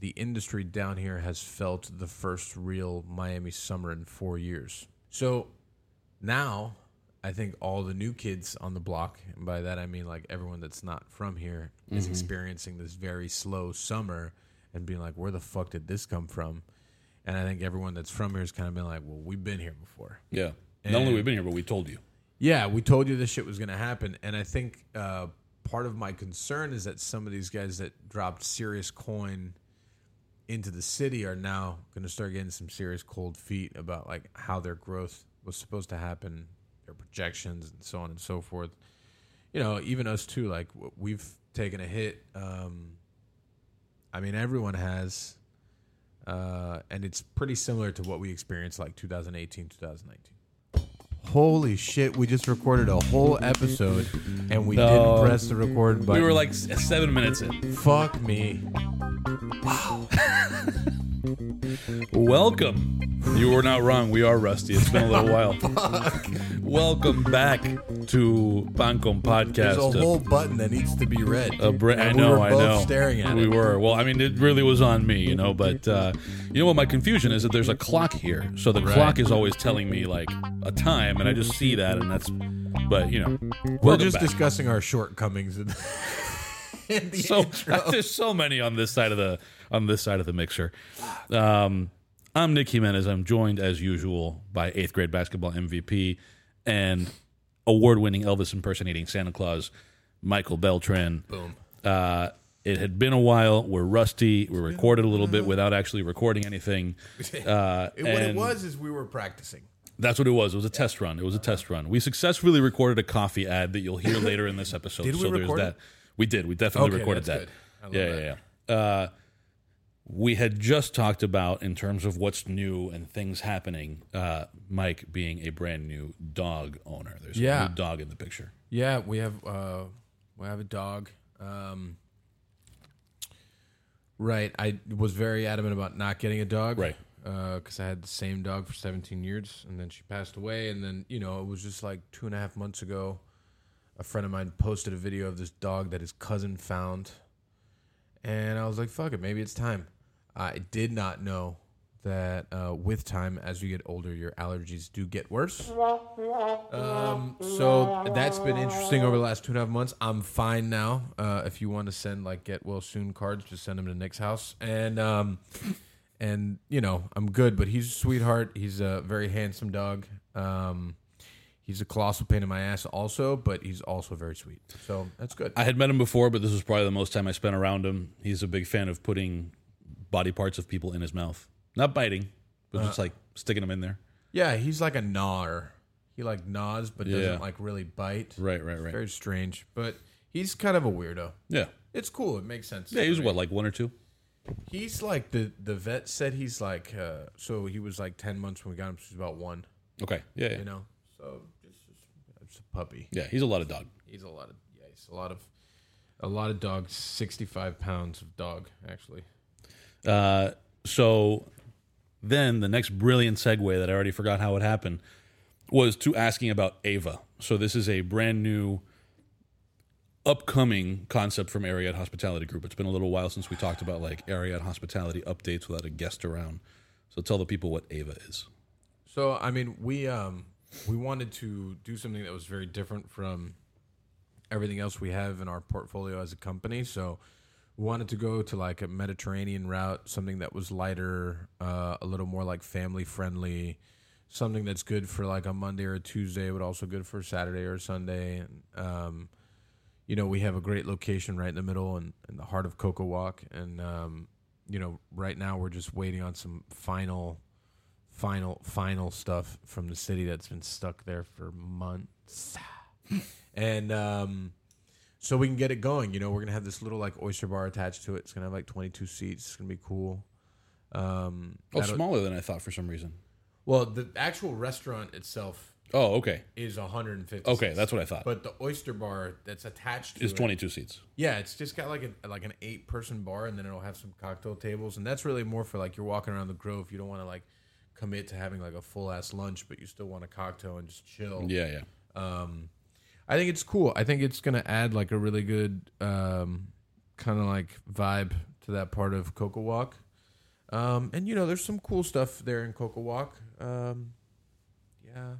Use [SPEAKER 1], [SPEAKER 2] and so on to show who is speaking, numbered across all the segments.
[SPEAKER 1] the industry down here has felt the first real Miami summer in four years. So now I think all the new kids on the block, and by that I mean like everyone that's not from here, is experiencing this very slow summer and being like, where the fuck did this come from? And I think everyone that's from here has kind of been like, well, we've been here before.
[SPEAKER 2] Yeah. Not only we've been here, but we told you.
[SPEAKER 1] Yeah, we told you this shit was going to happen, and I think uh, part of my concern is that some of these guys that dropped serious coin into the city are now going to start getting some serious cold feet about like how their growth was supposed to happen, their projections, and so on and so forth. You know, even us too. Like we've taken a hit. Um, I mean, everyone has, uh, and it's pretty similar to what we experienced like 2018, 2019. Holy shit, we just recorded a whole episode and we
[SPEAKER 2] No.
[SPEAKER 1] didn't press the record button.
[SPEAKER 2] We were like seven minutes in.
[SPEAKER 1] fuck me.
[SPEAKER 2] Welcome. You were not wrong. We are rusty. It's been a little while. Welcome back to Pan Con Podcast.
[SPEAKER 1] There's a whole button that needs to be read.
[SPEAKER 2] a bra- I
[SPEAKER 1] And we
[SPEAKER 2] know,
[SPEAKER 1] were
[SPEAKER 2] I
[SPEAKER 1] both
[SPEAKER 2] know.
[SPEAKER 1] staring at
[SPEAKER 2] we
[SPEAKER 1] it.
[SPEAKER 2] were. Well, I mean, it really was on me, you know. But uh, you know what? My confusion is that there's a clock here, so the
[SPEAKER 1] Right.
[SPEAKER 2] clock is always telling me like a time, and I just see that, and that's. But you know,
[SPEAKER 1] We're
[SPEAKER 2] welcome
[SPEAKER 1] just
[SPEAKER 2] back.
[SPEAKER 1] discussing our shortcomings in, in the
[SPEAKER 2] so
[SPEAKER 1] intro.
[SPEAKER 2] there's so many on this side of the on this side of the mixer. Um, I'm Nick Jimenez. I'm joined as usual by eighth grade basketball MVP and award-winning Elvis impersonating Santa Claus, Michael Beltran.
[SPEAKER 1] Boom.
[SPEAKER 2] Uh, it had been a while. We're rusty. We recorded a little bit without actually recording anything. Uh,
[SPEAKER 1] It- what it was is we were practicing.
[SPEAKER 2] That's what it was. It was a test run. It was a test run. We successfully recorded a coffee ad that you'll hear later in this episode.
[SPEAKER 1] Did we
[SPEAKER 2] so there's
[SPEAKER 1] record
[SPEAKER 2] that.
[SPEAKER 1] it?
[SPEAKER 2] We did. We definitely
[SPEAKER 1] Okay,
[SPEAKER 2] recorded that.
[SPEAKER 1] good. I love
[SPEAKER 2] yeah,
[SPEAKER 1] that.
[SPEAKER 2] yeah, yeah. Uh, we had just talked about in terms of what's new and things happening. Uh, Mike being a brand new dog owner. There's
[SPEAKER 1] Yeah.
[SPEAKER 2] a new dog in the picture.
[SPEAKER 1] Yeah, we have uh, we have a dog. Um, right, I was very adamant about not getting a dog.
[SPEAKER 2] Right.
[SPEAKER 1] because I had the same dog for 17 years, and then she passed away, and then you know it was just like two and a half months ago. A friend of mine posted a video of this dog that his cousin found, and I was like, "Fuck it, maybe it's time." I did not know that uh, with time, as you get older, your allergies do get worse. Um, so that's been interesting over the last two and a half months. I'm fine now. Uh, if you want to send like get well soon cards, just send them to Nick's house, and um, and you know I'm good. But he's a sweetheart. He's a very handsome dog. Um, he's a colossal pain in my ass, also, but he's also very sweet. So that's good.
[SPEAKER 2] I had met him before, but this was probably the most time I spent around him. He's a big fan of putting body parts of people in his mouth, not biting, but just like sticking them in there.
[SPEAKER 1] yeah, he's like a gnawer. He like gnaws, but doesn't like really bite.
[SPEAKER 2] Right, right, right.
[SPEAKER 1] Very strange, but he's kind of a weirdo.
[SPEAKER 2] Yeah.
[SPEAKER 1] It's cool. It makes sense.
[SPEAKER 2] Yeah, he was what, like one or two?
[SPEAKER 1] He's like the the vet said he's like uh so he was like ten months when we got him. So he's about one,
[SPEAKER 2] Okay. Yeah, yeah.
[SPEAKER 1] you know. So just, just it's a puppy.
[SPEAKER 2] Yeah, he's a lot of dog.
[SPEAKER 1] He's a lot of yeah. He's a lot of a lot of dogs. Sixty five pounds of dog actually.
[SPEAKER 2] Uh, so then the next brilliant segue that I already forgot how it happened was to asking about Eva. So this is a brand new upcoming concept from Ariete Hospitality Group. It's been a little while since we talked about like Ariete Hospitality updates without a guest around. So tell the people what Eva is.
[SPEAKER 1] So I mean, we um we wanted to do something that was very different from everything else we have in our portfolio as a company. So we wanted to go to like a Mediterranean route, something that was lighter, uh, a little more like family friendly, something that's good for like a Monday or a Tuesday, but also good for Saturday or Sunday. And um, you know, we have a great location right in the middle and in, the heart of CocoWalk, and um, you know, right now we're just waiting on some final final final stuff from the city that's been stuck there for months and um so we can get it going you know we're gonna have this little like oyster bar attached to it it's gonna have like 22 seats it's gonna be cool um
[SPEAKER 2] Oh, smaller than I thought for some reason.
[SPEAKER 1] well the actual restaurant itself
[SPEAKER 2] Oh, okay.
[SPEAKER 1] is 150
[SPEAKER 2] Okay,
[SPEAKER 1] seats.
[SPEAKER 2] that's what I thought.
[SPEAKER 1] but the oyster bar that's attached to
[SPEAKER 2] It's
[SPEAKER 1] it,
[SPEAKER 2] 22 seats.
[SPEAKER 1] yeah, it's just got like a like an eight person bar, and then it'll have some cocktail tables, and that's really more for like you're walking around the Grove. You don't want to like commit to having like a full ass lunch, but you still want a cocktail and just chill.
[SPEAKER 2] Yeah, yeah.
[SPEAKER 1] Um, I think it's cool. I think it's gonna add like a really good um, kind of like vibe to that part of CocoWalk. Um, and you know, there's some cool stuff there in CocoWalk. Um, yeah,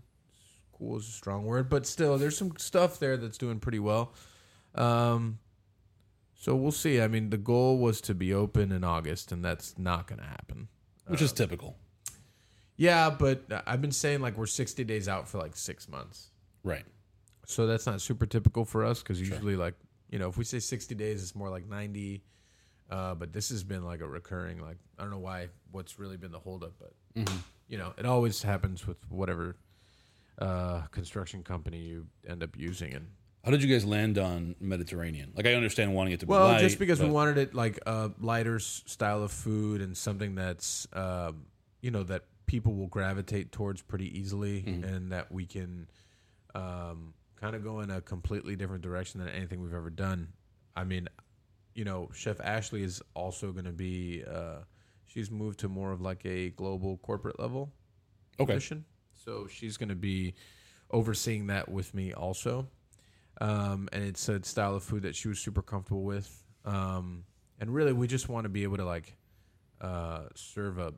[SPEAKER 1] cool is a strong word, but still, there's some stuff there that's doing pretty well. Um, so we'll see. I mean, the goal was to be open in August, and that's not going to happen.
[SPEAKER 2] which is typical,
[SPEAKER 1] Yeah, but I've been saying like we're 60 days out for like six months.
[SPEAKER 2] right?
[SPEAKER 1] So that's not super typical for us because usually, like, you know, if we say 60 days, it's more like 90. Uh, but this has been like a recurring, like, I don't know why, what's really been the holdup, but, you know, it always happens with whatever uh, construction company you end up using. And,
[SPEAKER 2] How did you guys land on Mediterranean? Like, I understand wanting it to be
[SPEAKER 1] well,
[SPEAKER 2] light,
[SPEAKER 1] just because we wanted it like a lighter style of food and something that's, um, you know, that people will gravitate towards pretty easily and that we can um, kind of go in a completely different direction than anything we've ever done. I mean, you know, Chef Ashley is also going to be, uh, she's moved to more of like a global corporate level
[SPEAKER 2] Okay.
[SPEAKER 1] position. So she's going to be overseeing that with me also. Um, and it's a style of food that she was super comfortable with. Um, and really, we just want to be able to like uh, serve a,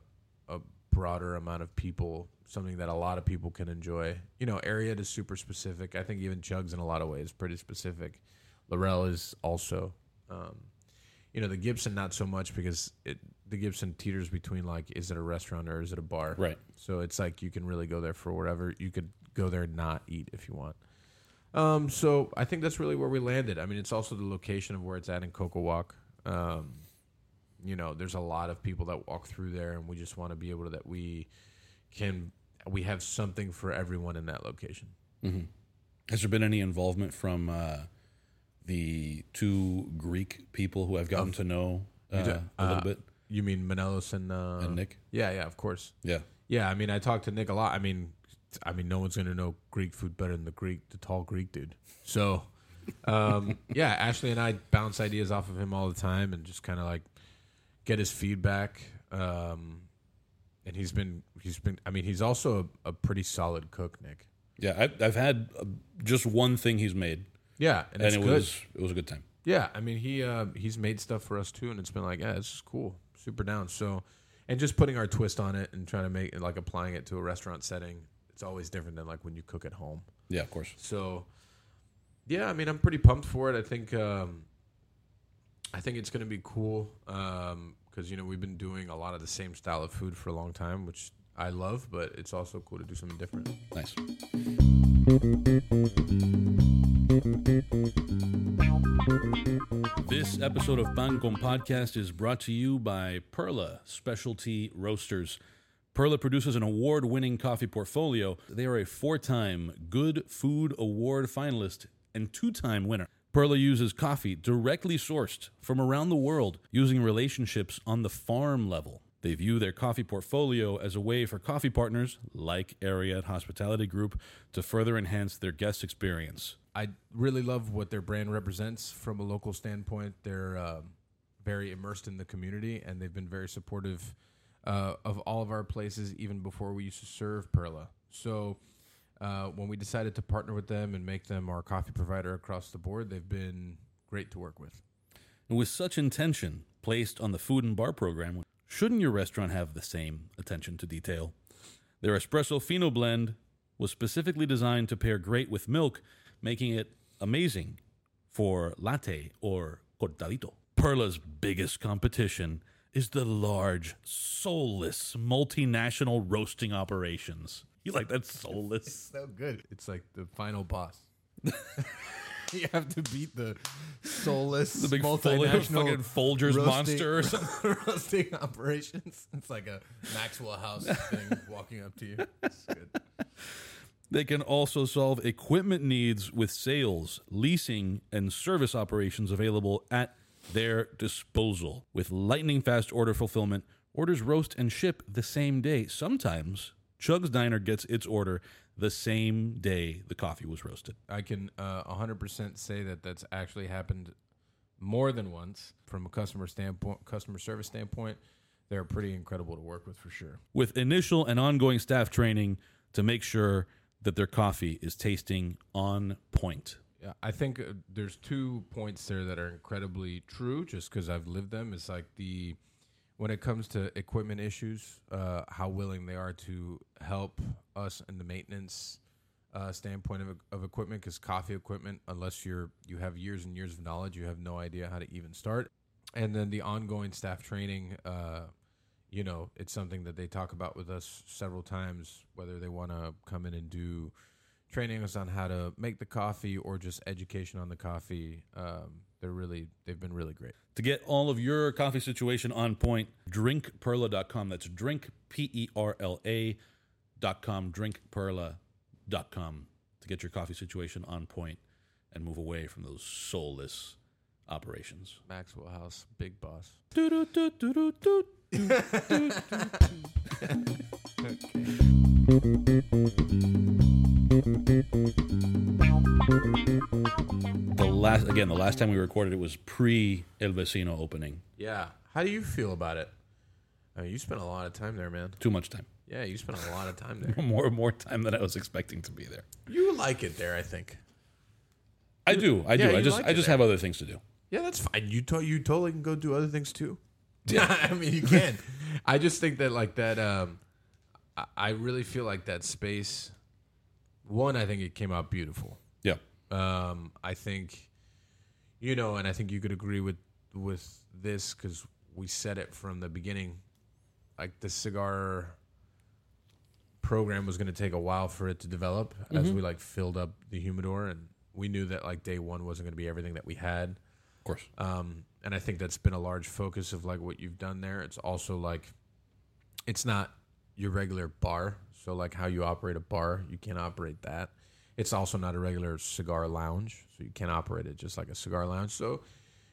[SPEAKER 1] a broader amount of people, something that a lot of people can enjoy. You know, Ariete is super specific. I think even Chugs in a lot of ways pretty specific. Laurel is also. Um, you know, the Gibson not so much because it the Gibson teeters between like is it a restaurant or is it a bar?
[SPEAKER 2] Right.
[SPEAKER 1] So it's like you can really go there for whatever. You could go there and not eat if you want. Um, so I think that's really where we landed. I mean, it's also the location of where it's at in CocoWalk. Um, you know, there's a lot of people that walk through there, and we just want to be able to that we can we have something for everyone in that location.
[SPEAKER 2] Has there been any involvement from uh, the two Greek people who I've gotten to know uh,
[SPEAKER 1] do-
[SPEAKER 2] a little
[SPEAKER 1] uh,
[SPEAKER 2] bit?
[SPEAKER 1] You mean Manelos and uh,
[SPEAKER 2] And Nick?
[SPEAKER 1] Yeah, yeah, of course.
[SPEAKER 2] Yeah.
[SPEAKER 1] Yeah, I mean, I talked to Nick a lot. I mean, I mean, no one's gonna know Greek food better than the Greek, the tall Greek dude. So, um, yeah, Ashley and I bounce ideas off of him all the time, and just kind of like get his feedback. Um, and he's been, he's been. I mean, he's also a, a pretty solid cook, Nick.
[SPEAKER 2] Yeah. I, I've had uh, just one thing he's made,
[SPEAKER 1] Yeah, and,
[SPEAKER 2] and it
[SPEAKER 1] good.
[SPEAKER 2] was it was a good time.
[SPEAKER 1] Yeah, I mean he uh, he's made stuff for us too, and it's been like, yeah, this is cool, super down. So, and just putting our twist on it and trying to make it like applying it to a restaurant setting, it's always different than like when you cook at home.
[SPEAKER 2] Yeah, of course.
[SPEAKER 1] So, yeah, I mean I'm pretty pumped for it. I think um, I think it's gonna be cool um, because you know we've been doing a lot of the same style of food for a long time, which I love, but it's also cool to do something different.
[SPEAKER 2] Nice. This episode of Pan Con Podcast is brought to you by Per'La Specialty Roasters. Per'La produces an award winning coffee portfolio. They are a four time Good Food Award finalist and two time winner. Per'La uses coffee directly sourced from around the world using relationships on the farm level. They view their coffee portfolio as a way for coffee partners like Ariete Hospitality Group to further enhance their guest experience.
[SPEAKER 1] I really love what their brand represents from a local standpoint. They're um, very immersed in the community, and they've been very supportive uh, of all of our places, even before we used to serve Per'La. So uh, when we decided to partner with them and make them our coffee provider across the board, they've been great to work with.
[SPEAKER 2] And with such intention placed on the food and bar program, shouldn't your restaurant have the same attention to detail? Their espresso fino blend was specifically designed to pair great with milk, making it amazing for latte or cortadito. Per'La's biggest competition is the large, soulless, multinational roasting operations. You like that soulless?
[SPEAKER 1] So good. It's like the final boss. you have to beat the soulless,
[SPEAKER 2] The big
[SPEAKER 1] multinational
[SPEAKER 2] fucking Folgers
[SPEAKER 1] roasting-
[SPEAKER 2] monster or something.
[SPEAKER 1] roasting operations. It's like a Maxwell House thing walking up to you. It's good.
[SPEAKER 2] They can also solve equipment needs with sales, leasing, and service operations available at their disposal. With lightning fast order fulfillment, orders roast and ship the same day. Sometimes Chug's Diner gets its order the same day the coffee was roasted.
[SPEAKER 1] I can uh, 100% say that that's actually happened more than once from a customer standpoint, customer service standpoint. They're pretty incredible to work with for sure.
[SPEAKER 2] With initial and ongoing staff training to make sure that their coffee is tasting on point.
[SPEAKER 1] Yeah, I think uh, there's two points there that are incredibly true. Just because I've lived them, it's like the when it comes to equipment issues, uh, how willing they are to help us in the maintenance uh, standpoint of, of equipment. Because coffee equipment, unless you're you have years and years of knowledge, you have no idea how to even start. And then the ongoing staff training. Uh, you know, it's something that they talk about with us several times, whether they want to come in and do training us on how to make the coffee or just education on the coffee. Um, they're really, they've been really great.
[SPEAKER 2] To get all of your coffee situation on point, drinkperla.com. That's drink, P E R L A dot com, drinkperla.com to get your coffee situation on point and move away from those soulless operations.
[SPEAKER 1] Maxwell House, big boss.
[SPEAKER 2] Doo-doo-doo-doo-doo-doo. last again, the last time we recorded it was pre El Vecino opening.
[SPEAKER 1] Yeah. How do you feel about it? I mean, you spent a lot of time there, man.
[SPEAKER 2] Too much time.
[SPEAKER 1] Yeah, you spent a lot of time there.
[SPEAKER 2] More more time than I was expecting to be there.
[SPEAKER 1] you like it there, I think.
[SPEAKER 2] I do. I do. I just
[SPEAKER 1] like
[SPEAKER 2] I just
[SPEAKER 1] there.
[SPEAKER 2] have other things to do.
[SPEAKER 1] Yeah, that's fine. You to- you totally can go do other things too. Yeah, I mean you can. I just think that like that. Um, I, I really feel like that space. One, I think it came out beautiful.
[SPEAKER 2] Yeah.
[SPEAKER 1] Um, I think, you know, and I think you could agree with with this because we said it from the beginning. Like the cigar program was going to take a while for it to develop as we like filled up the humidor, and we knew that like day one wasn't going to be everything that we had.
[SPEAKER 2] Of course.
[SPEAKER 1] Um, and I think that's been a large focus of like what you've done there. It's also like, it's not your regular bar. So like how you operate a bar, you can't operate that. It's also not a regular cigar lounge, so you can't operate it just like a cigar lounge. So,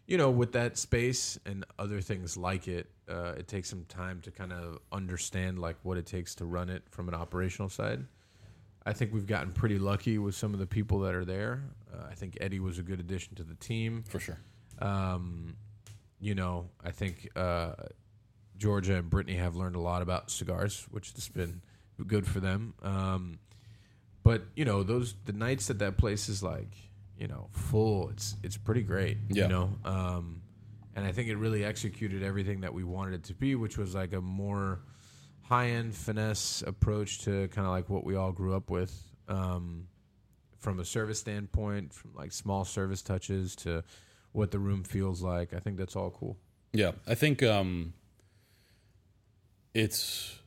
[SPEAKER 1] you know, with that space and other things like it, uh, it takes some time to kind of understand like what it takes to run it from an operational side. I think we've gotten pretty lucky with some of the people that are there. Uh, I think Eddie was a good addition to the team.
[SPEAKER 2] For sure.
[SPEAKER 1] Um, you know, I think uh, Georgia and Brittany have learned a lot about cigars, which has been good for them. Um, but you know, those the nights that that place is like, you know, full. It's it's pretty great.
[SPEAKER 2] Yeah.
[SPEAKER 1] You know, um, and I think it really executed everything that we wanted it to be, which was like a more high end finesse approach to kind of like what we all grew up with. Um, from a service standpoint, from like small service touches to what the room feels like. I think that's all cool.
[SPEAKER 2] Yeah, I think um, it's.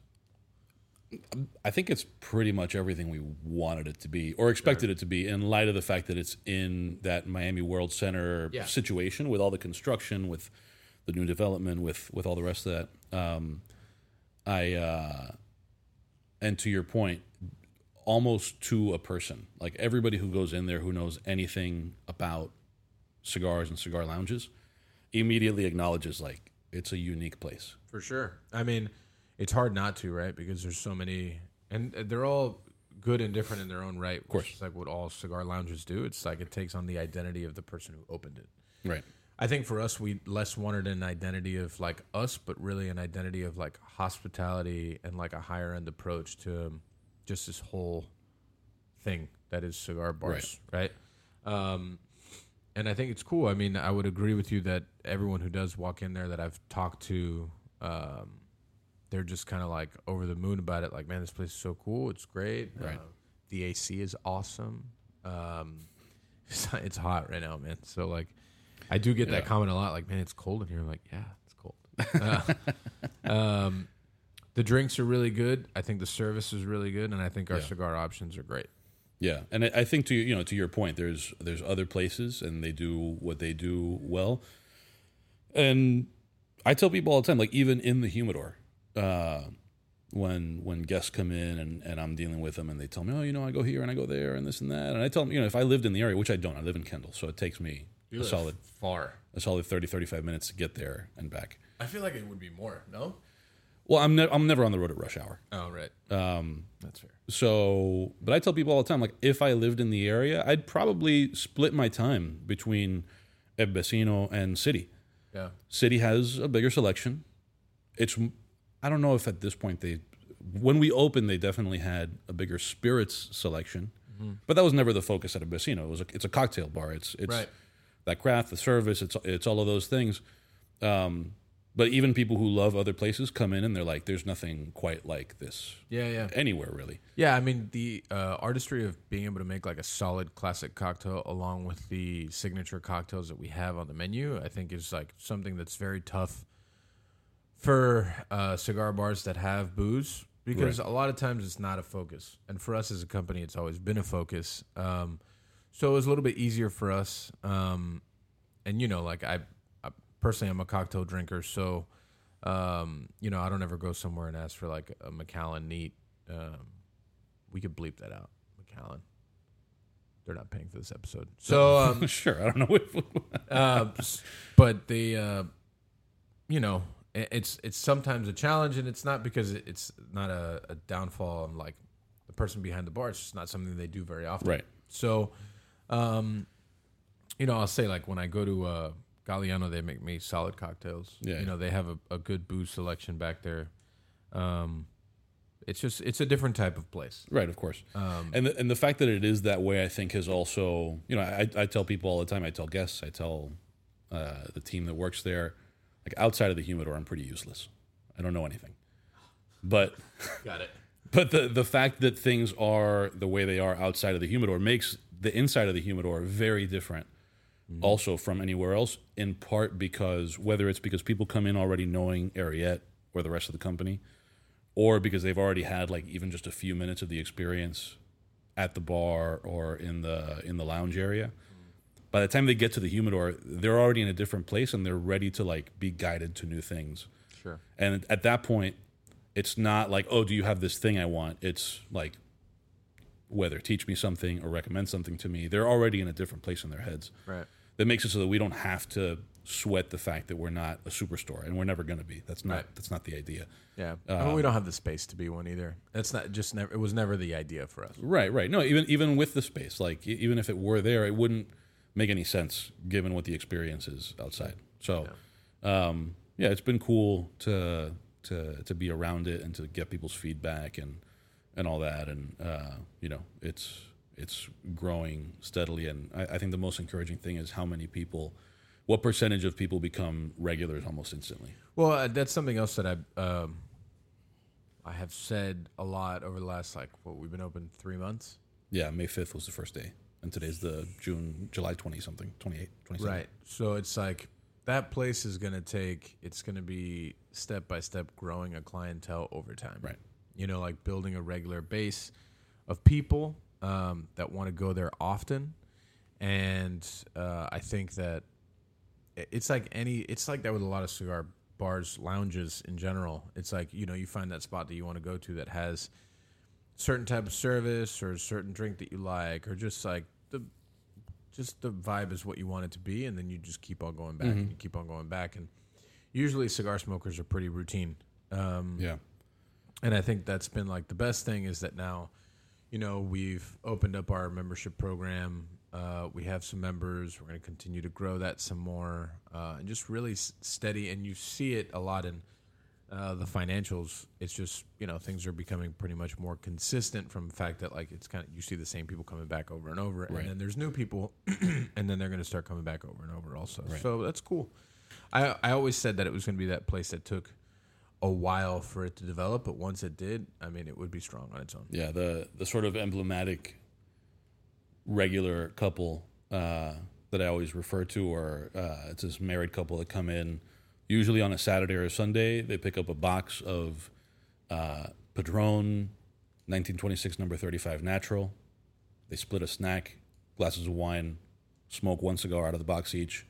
[SPEAKER 2] I think it's pretty much everything we wanted it to be or expected it to be in light of the fact that it's in that Miami World Center
[SPEAKER 1] Yeah.
[SPEAKER 2] situation with all the construction, with the new development, with with all the rest of that. Um, I uh, and to your point, almost to a person, like everybody who goes in there who knows anything about cigars and cigar lounges, immediately acknowledges like it's a unique place.
[SPEAKER 1] For sure. I mean, it's hard not to, right? Because there's so many, and they're all good and different in their own right. Of
[SPEAKER 2] course.
[SPEAKER 1] It's like what all cigar lounges do. It's like it takes on the identity of the person who opened it.
[SPEAKER 2] Right.
[SPEAKER 1] I think for us, we less wanted an identity of like us, but really an identity of like hospitality and like a higher end approach to um, just this whole thing that is cigar bars, right? Um, and I think it's cool. I mean, I would agree with you that everyone who does walk in there that I've talked to, um, they're just kind of like over the moon about it. Like, man, this place is so cool. It's great.
[SPEAKER 2] Right.
[SPEAKER 1] Uh, the AC is awesome. Um, it's, it's hot right now, man. So like, I do get that comment a lot. Like, man, it's cold in here. I'm like, yeah, it's cold. Uh, um, the drinks are really good. I think the service is really good, and I think our
[SPEAKER 2] Yeah.
[SPEAKER 1] cigar options are great.
[SPEAKER 2] Yeah, and I, I think to you know to your point, there's there's other places and they do what they do well, and I tell people all the time, like even in the humidor, uh, when when guests come in and, and I'm dealing with them and they tell me, oh, you know, I go here and I go there and this and that, and I tell them, you know, if I lived in the area, which I don't, I live in Kendall, so it takes me a solid
[SPEAKER 1] far.
[SPEAKER 2] a solid 30 35 minutes to get there and back.
[SPEAKER 1] I feel like it would be more. No.
[SPEAKER 2] Well, I'm ne- I'm never on the road at rush hour.
[SPEAKER 1] Oh right.
[SPEAKER 2] Um,
[SPEAKER 1] That's fair.
[SPEAKER 2] So, but I tell people all the time, like if I lived in the area, I'd probably split my time between El Vecino and City.
[SPEAKER 1] Yeah.
[SPEAKER 2] City has a bigger selection. It's I don't know if at this point they when we opened they definitely had a bigger spirits selection. But that was never the focus at El Vecino. It was a, it's a cocktail bar. It's it's
[SPEAKER 1] Right.
[SPEAKER 2] that craft, the service. It's it's all of those things. Um, but even people who love other places come in and they're like, "There's nothing quite like this
[SPEAKER 1] Yeah, yeah.
[SPEAKER 2] anywhere, really."
[SPEAKER 1] Yeah, I mean the uh, artistry of being able to make like a solid classic cocktail along with the signature cocktails that we have on the menu, I think is like something that's very tough for uh, cigar bars that have booze because a lot of times it's not a focus, and for us as a company, it's always been a focus. Um, so it was a little bit easier for us, um, and you know, like I, I personally, I'm a cocktail drinker, so um, you know, I don't ever go somewhere and ask for like a Macallan neat. Um, we could bleep that out, Macallan. They're not paying for this episode, so um,
[SPEAKER 2] sure, I don't know. If,
[SPEAKER 1] uh, but the uh, you know it's it's sometimes a challenge and it's not because it's not a, a downfall on like the person behind the bar it's just not something they do very often
[SPEAKER 2] right.
[SPEAKER 1] so um you know i'll say like when i go to uh Galliano, they make me solid cocktails.
[SPEAKER 2] Yeah.
[SPEAKER 1] You know, they have a, a good booze selection back there. Um, it's just it's a different type of place.
[SPEAKER 2] Right, of course.
[SPEAKER 1] Um,
[SPEAKER 2] and the, and the fact that it is that way, I think, has also you know I, I tell people all the time. I tell guests, I tell uh, the team that works there, like outside of the humidor, I'm pretty useless. I don't know anything, but
[SPEAKER 1] Got it.
[SPEAKER 2] but the the fact that things are the way they are outside of the humidor makes the inside of the humidor very different. Mm-hmm. Also from anywhere else, in part because whether it's because people come in already knowing Ariete or the rest of the company, or because they've already had like even just a few minutes of the experience at the bar or in the in the lounge area by the time they get to the humidor they're already in a different place and they're ready to like be guided to new things
[SPEAKER 1] Sure.
[SPEAKER 2] and at that point it's not like oh do you have this thing i want it's like whether teach me something or recommend something to me they're already in a different place in their heads
[SPEAKER 1] Right.
[SPEAKER 2] that makes it so that we don't have to sweat the fact that we're not a superstore and we're never going to be that's not
[SPEAKER 1] Right.
[SPEAKER 2] that's not the idea
[SPEAKER 1] Yeah. Uh, mean, we don't have the space to be one either. That's not just never. It was never the idea for us.
[SPEAKER 2] Right, right. No, even even with the space, like even if it were there, it wouldn't make any sense given what the experience is outside. So, um, yeah, it's been cool to to to be around it and to get people's feedback and and all that, and uh, you know, it's it's growing steadily. And I, I think the most encouraging thing is how many people, what percentage of people become regulars almost instantly.
[SPEAKER 1] Well, uh, that's something else that I um, I have said a lot over the last like what we've been open three months.
[SPEAKER 2] Yeah, May fifth was the first day, and today's the June July twenty something, 28, 27.
[SPEAKER 1] Right. So it's like that place is going to take. It's going to be step by step growing a clientele over time.
[SPEAKER 2] Right.
[SPEAKER 1] You know, like building a regular base of people um, that want to go there often, and uh, I think that it's like any. It's like that with a lot of cigar bars, lounges in general. It's like you know you find that spot that you want to go to that has certain type of service or a certain drink that you like or just like just the vibe is what you want it to be and then you just keep on going back and you keep on going back and usually cigar smokers are pretty routine um,
[SPEAKER 2] Yeah.
[SPEAKER 1] and I think that's been like the best thing is that now, you know, we've opened up our membership program. Uh, we have some members. We're going to continue to grow that some more, uh, and just really s- steady. And you see it a lot in uh, the financials. It's just you know things are becoming pretty much more consistent from the fact that like it's kind of you see the same people coming back over and over,
[SPEAKER 2] Right.
[SPEAKER 1] and then there's new people, and then they're going to start coming back over and over also.
[SPEAKER 2] Right.
[SPEAKER 1] So that's cool. I I always said that it was going to be that place that took a while for it to develop, but once it did, I mean, it would be strong on its own.
[SPEAKER 2] Yeah, the the sort of emblematic regular couple uh, that I always refer to, or uh, it's this married couple that come in usually on a Saturday or a Sunday. They pick up a box of uh, Padron, 1926 number 35 natural. They split a snack, glasses of wine, smoke one cigar out of the box each,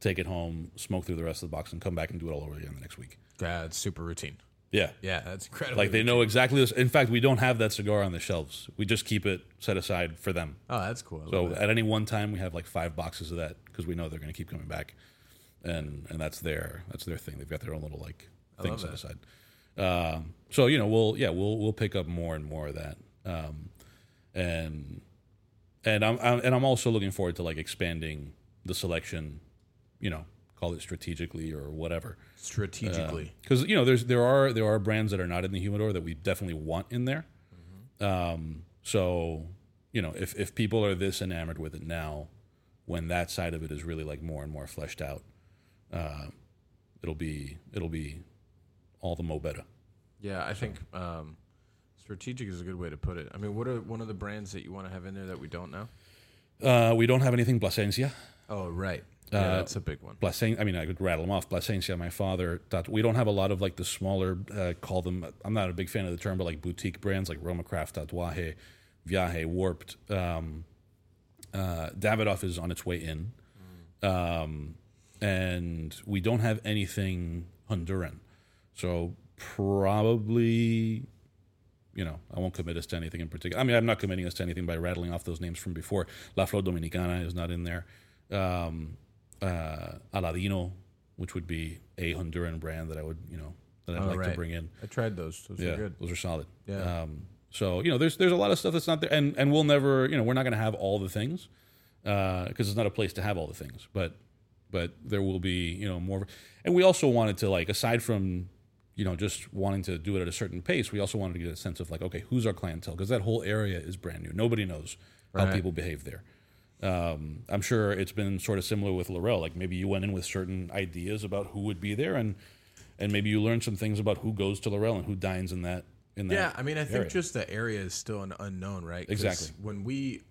[SPEAKER 2] take it home, smoke through the rest of the box, and come back and do it all over again the next week.
[SPEAKER 1] It's super routine.
[SPEAKER 2] Yeah,
[SPEAKER 1] Yeah, that's incredible.
[SPEAKER 2] like they know exactly this. In fact, we don't have that cigar on the shelves. We just keep it set aside for them.
[SPEAKER 1] Oh, that's cool. I
[SPEAKER 2] So at any one time, we have like five boxes of that because we know they're going to keep coming back, and and that's their that's their thing. They've got their own little like thing set aside. Um, so you know, we'll yeah, we'll we'll pick up more and more of that, um, and and I'm, I'm and I'm also looking forward to like expanding the selection. You know, call it strategically or whatever
[SPEAKER 1] strategically.
[SPEAKER 2] because you know there's there are there are brands that are not in the humidor that we definitely want in there. Um, so you know, if if people are this enamored with it now, when that side of it is really like more and more fleshed out, uh, it'll be it'll be all the mo better.
[SPEAKER 1] Yeah, I think um, strategic is a good way to put it. I mean, what are one of the brands that you want to have in there that we don't know?
[SPEAKER 2] Uh, we don't have anything Plasencia.
[SPEAKER 1] Oh, right. Yeah,
[SPEAKER 2] Uh,
[SPEAKER 1] that's a big one.
[SPEAKER 2] Plasen- I mean, I could rattle them off. Plasencia, my father. That we don't have a lot of like the smaller. Uh, call them. I'm not a big fan of the term, but like boutique brands like Roma Craft, Tatuaje, Viaje, Warped. Um, uh, Davidoff is on its way in, um, and we don't have anything Honduran. So probably, you know, I won't commit us to anything in particular. I mean, I'm not committing us to anything by rattling off those names from before. La Flor Dominicana is not in there. Um, uh, Aladino, which would be a Honduran brand that I would, you know, that I'd
[SPEAKER 1] Oh,
[SPEAKER 2] like to bring in.
[SPEAKER 1] I tried those. Those
[SPEAKER 2] Yeah,
[SPEAKER 1] are good.
[SPEAKER 2] those are solid.
[SPEAKER 1] Yeah.
[SPEAKER 2] Um, so you know, there's there's a lot of stuff that's not there, and and we'll never, you know, we're not going to have all the things because it's not a place to have all the things, but but there will be, you know, more. And we also wanted to like, aside from you know just wanting to do it at a certain pace, we also wanted to get a sense of like, okay, who's our clientele? Because that whole area is brand new. Nobody knows how people behave there. Um, I'm sure it's been sort of similar with Laurel. Like maybe you went in with certain ideas about who would be there, and and maybe you learned some things about who goes to Laurel and who dines in that in that.
[SPEAKER 1] Yeah, I mean, I think
[SPEAKER 2] area.
[SPEAKER 1] just the area is still an unknown, right?
[SPEAKER 2] Exactly.
[SPEAKER 1] When we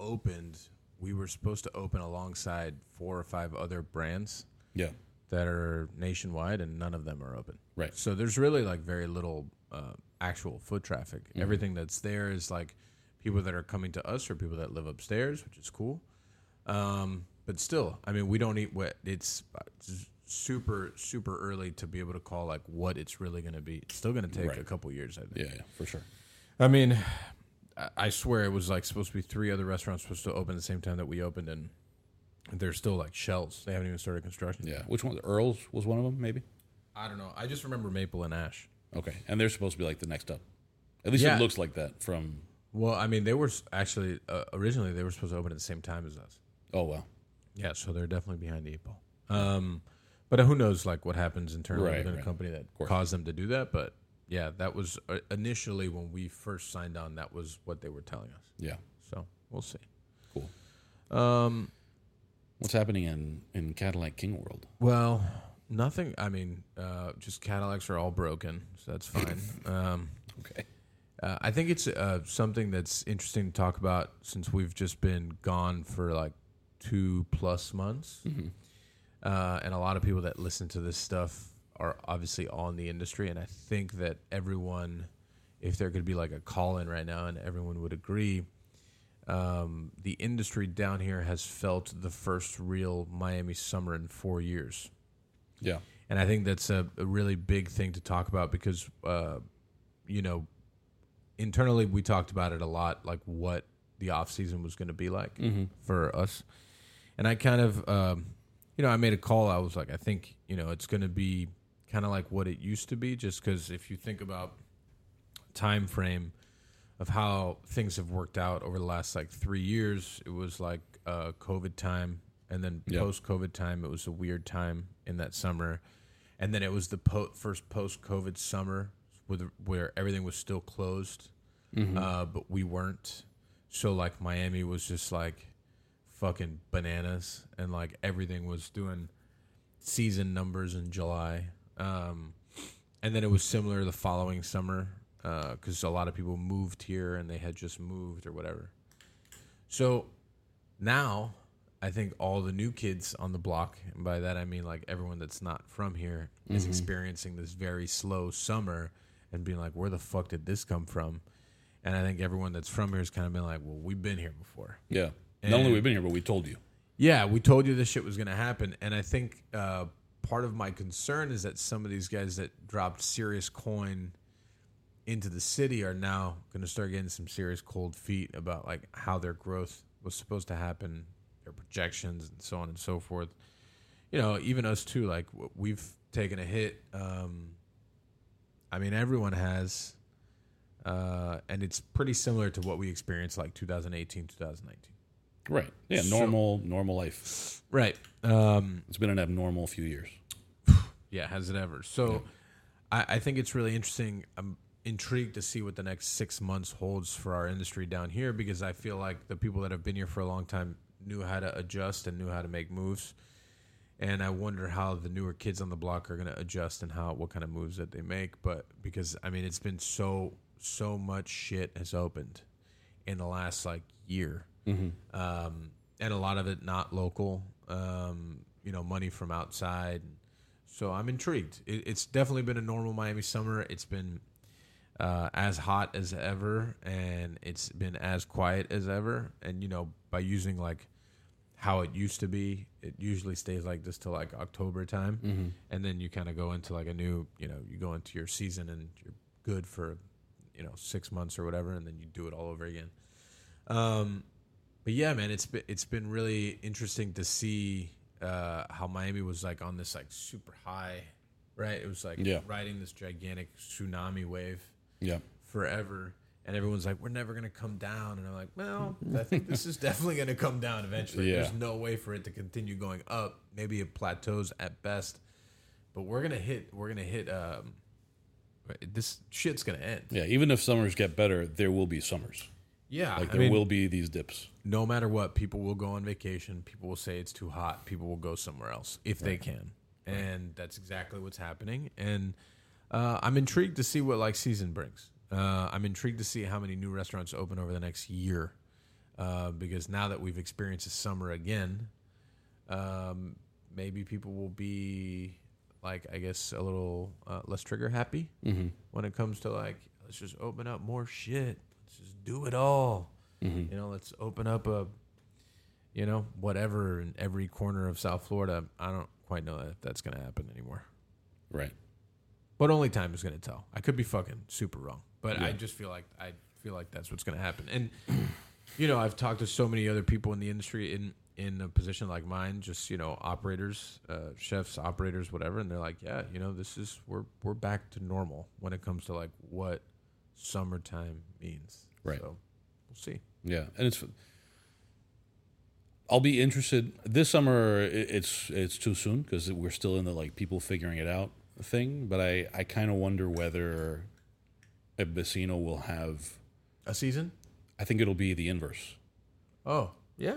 [SPEAKER 1] opened, we were supposed to open alongside four or five other brands
[SPEAKER 2] yeah,
[SPEAKER 1] that are nationwide, and none of them are open.
[SPEAKER 2] Right.
[SPEAKER 1] So there's really like very little uh, actual foot traffic.
[SPEAKER 2] Mm-hmm.
[SPEAKER 1] Everything that's there is like people that are coming to us or people that live upstairs, which is cool. Um, but still, I mean, we don't eat what it's uh, s- super super early to be able to call like what it's really going to be. It's still going to take
[SPEAKER 2] Right.
[SPEAKER 1] a couple years, I think.
[SPEAKER 2] yeah, yeah, for sure.
[SPEAKER 1] I mean, I- swear it was like supposed to be three other restaurants supposed to open at the same time that we opened, and they're still like shells. They haven't even started construction.
[SPEAKER 2] Yeah, which one? Earl's was one of them, maybe.
[SPEAKER 1] I don't know. I just remember Maple and Ash.
[SPEAKER 2] Okay, and they're supposed to be like the next up. At least
[SPEAKER 1] Yeah.
[SPEAKER 2] it looks like that from.
[SPEAKER 1] Well, I mean, they were actually uh, originally they were supposed to open at the same time as us.
[SPEAKER 2] Oh wow,
[SPEAKER 1] Yeah, so they're definitely behind the eight ball. Um, but who knows, like what happens internally
[SPEAKER 2] Right,
[SPEAKER 1] within
[SPEAKER 2] right.
[SPEAKER 1] a company that caused them to do that. But yeah, that was uh, initially when we first signed on. That was what they were telling us.
[SPEAKER 2] yeah,
[SPEAKER 1] So we'll see.
[SPEAKER 2] cool.
[SPEAKER 1] Um,
[SPEAKER 2] What's happening in in Cadillac King World?
[SPEAKER 1] Well, nothing. I mean, uh, just Cadillacs are all broken, so that's fine. um,
[SPEAKER 2] Okay.
[SPEAKER 1] uh, I think it's uh, something that's interesting to talk about since we've just been gone for like two plus months, uh, and a lot of people that listen to this stuff are obviously all in the industry, and I think that everyone, if there could be like a call in right now, and everyone would agree. Um, the industry down here has felt the first real Miami summer in four years.
[SPEAKER 2] Yeah.
[SPEAKER 1] And I think that's a, a really big thing to talk about because, uh, you know, internally we talked about it a lot, like what the off season was going to be like for us. And I kind of, um, you know, I made a call. I was like, I think, you know, it's going to be kind of like what it used to be, just because if you think about time frame of how things have worked out over the last like three years, it was like uh, COVID time, and then
[SPEAKER 2] Yeah.
[SPEAKER 1] post COVID time, it was a weird time in that summer, and then it was the po- first post COVID summer with where everything was still closed, uh, but we weren't. So like Miami was just like fucking bananas, and like everything was doing season numbers in July. Um, and then it was similar the following summer because a lot of people moved here and they had just moved or whatever. So now I think all the new kids on the block, and by that I mean like everyone that's not from here, is experiencing this very slow summer and being like, where the fuck did this come from? And I think everyone that's from here has kind of been like, well, we've been here before.
[SPEAKER 2] Yeah. And Not only we've been here, but we told you.
[SPEAKER 1] Yeah, we told you this shit was going to happen, and I think uh, part of my concern is that some of these guys that dropped serious coin into the city are now going to start getting some serious cold feet about like how their growth was supposed to happen, their projections, and so on and so forth. You know, even us too. Like we've taken a hit. Um, I mean, everyone has, uh, and it's pretty similar to what we experienced like 2018, 2019.
[SPEAKER 2] Right. Yeah.
[SPEAKER 1] So-
[SPEAKER 2] Normal, normal life.
[SPEAKER 1] Right. Um,
[SPEAKER 2] It's been an abnormal few years.
[SPEAKER 1] Yeah, has it ever? So, I, I think it's really interesting. I'm intrigued to see what the next six months holds for our industry down here because I feel like the people that have been here for a long time knew how to adjust and knew how to make moves. And I wonder how the newer kids on the block are going to adjust and how what kind of moves that they make. But because I mean, it's been so so much shit has opened in the last like year, um, and a lot of it not local. Um, you know, money from outside. So I'm intrigued. It, it's definitely been a normal Miami summer. It's been uh, as hot as ever, and it's been as quiet as ever. And you know, by using like how it used to be, it usually stays like this till like October time, and then you kind of go into like a new, you know, you go into your season and you're good for, you know, six months or whatever, and then you do it all over again. Um, but yeah, man, it's been it's been really interesting to see uh, how Miami was like on this like super high, right? It was like
[SPEAKER 2] Yeah.
[SPEAKER 1] riding this gigantic tsunami wave
[SPEAKER 2] Yeah.
[SPEAKER 1] forever. And everyone's like, we're never going to come down. And I'm like, well, I think this is definitely going to come down eventually.
[SPEAKER 2] Yeah.
[SPEAKER 1] There's no way for it to continue going up. Maybe it plateaus at best. But we're going to hit, we're going to hit, um, this shit's going to end.
[SPEAKER 2] Yeah. Even if summers get better, there will be summers.
[SPEAKER 1] Yeah.
[SPEAKER 2] Like
[SPEAKER 1] I
[SPEAKER 2] there
[SPEAKER 1] mean,
[SPEAKER 2] will be these dips.
[SPEAKER 1] no matter what, people will go on vacation. People will say it's too hot. People will go somewhere else if they can. And that's exactly what's happening. And uh, I'm intrigued to see what like season brings. Uh, I'm intrigued to see how many new restaurants open over the next year. Uh, because now that we've experienced the summer again, um, maybe people will be like, I guess, a little uh, less trigger happy when it comes to like, let's just open up more shit. Let's just do it all. You know, let's open up a, you know, whatever in every corner of South Florida. I don't quite know if that's going to happen anymore.
[SPEAKER 2] Right.
[SPEAKER 1] But only time is going to tell. I could be fucking super wrong, but I just feel like I feel like that's what's going to happen. And you know, I've talked to so many other people in the industry in in a position like mine, just you know, operators, uh, chefs, operators, whatever, and they're like, yeah, you know, this is we're we're back to normal when it comes to like what summertime means.
[SPEAKER 2] Right.
[SPEAKER 1] So we'll see.
[SPEAKER 2] Yeah, and it's. I'll be interested this summer. It's it's too soon because we're still in the like people figuring it out thing. But I I kind of wonder whether El Vecino will have.
[SPEAKER 1] A season?
[SPEAKER 2] I think it'll be the inverse.
[SPEAKER 1] Oh, yeah.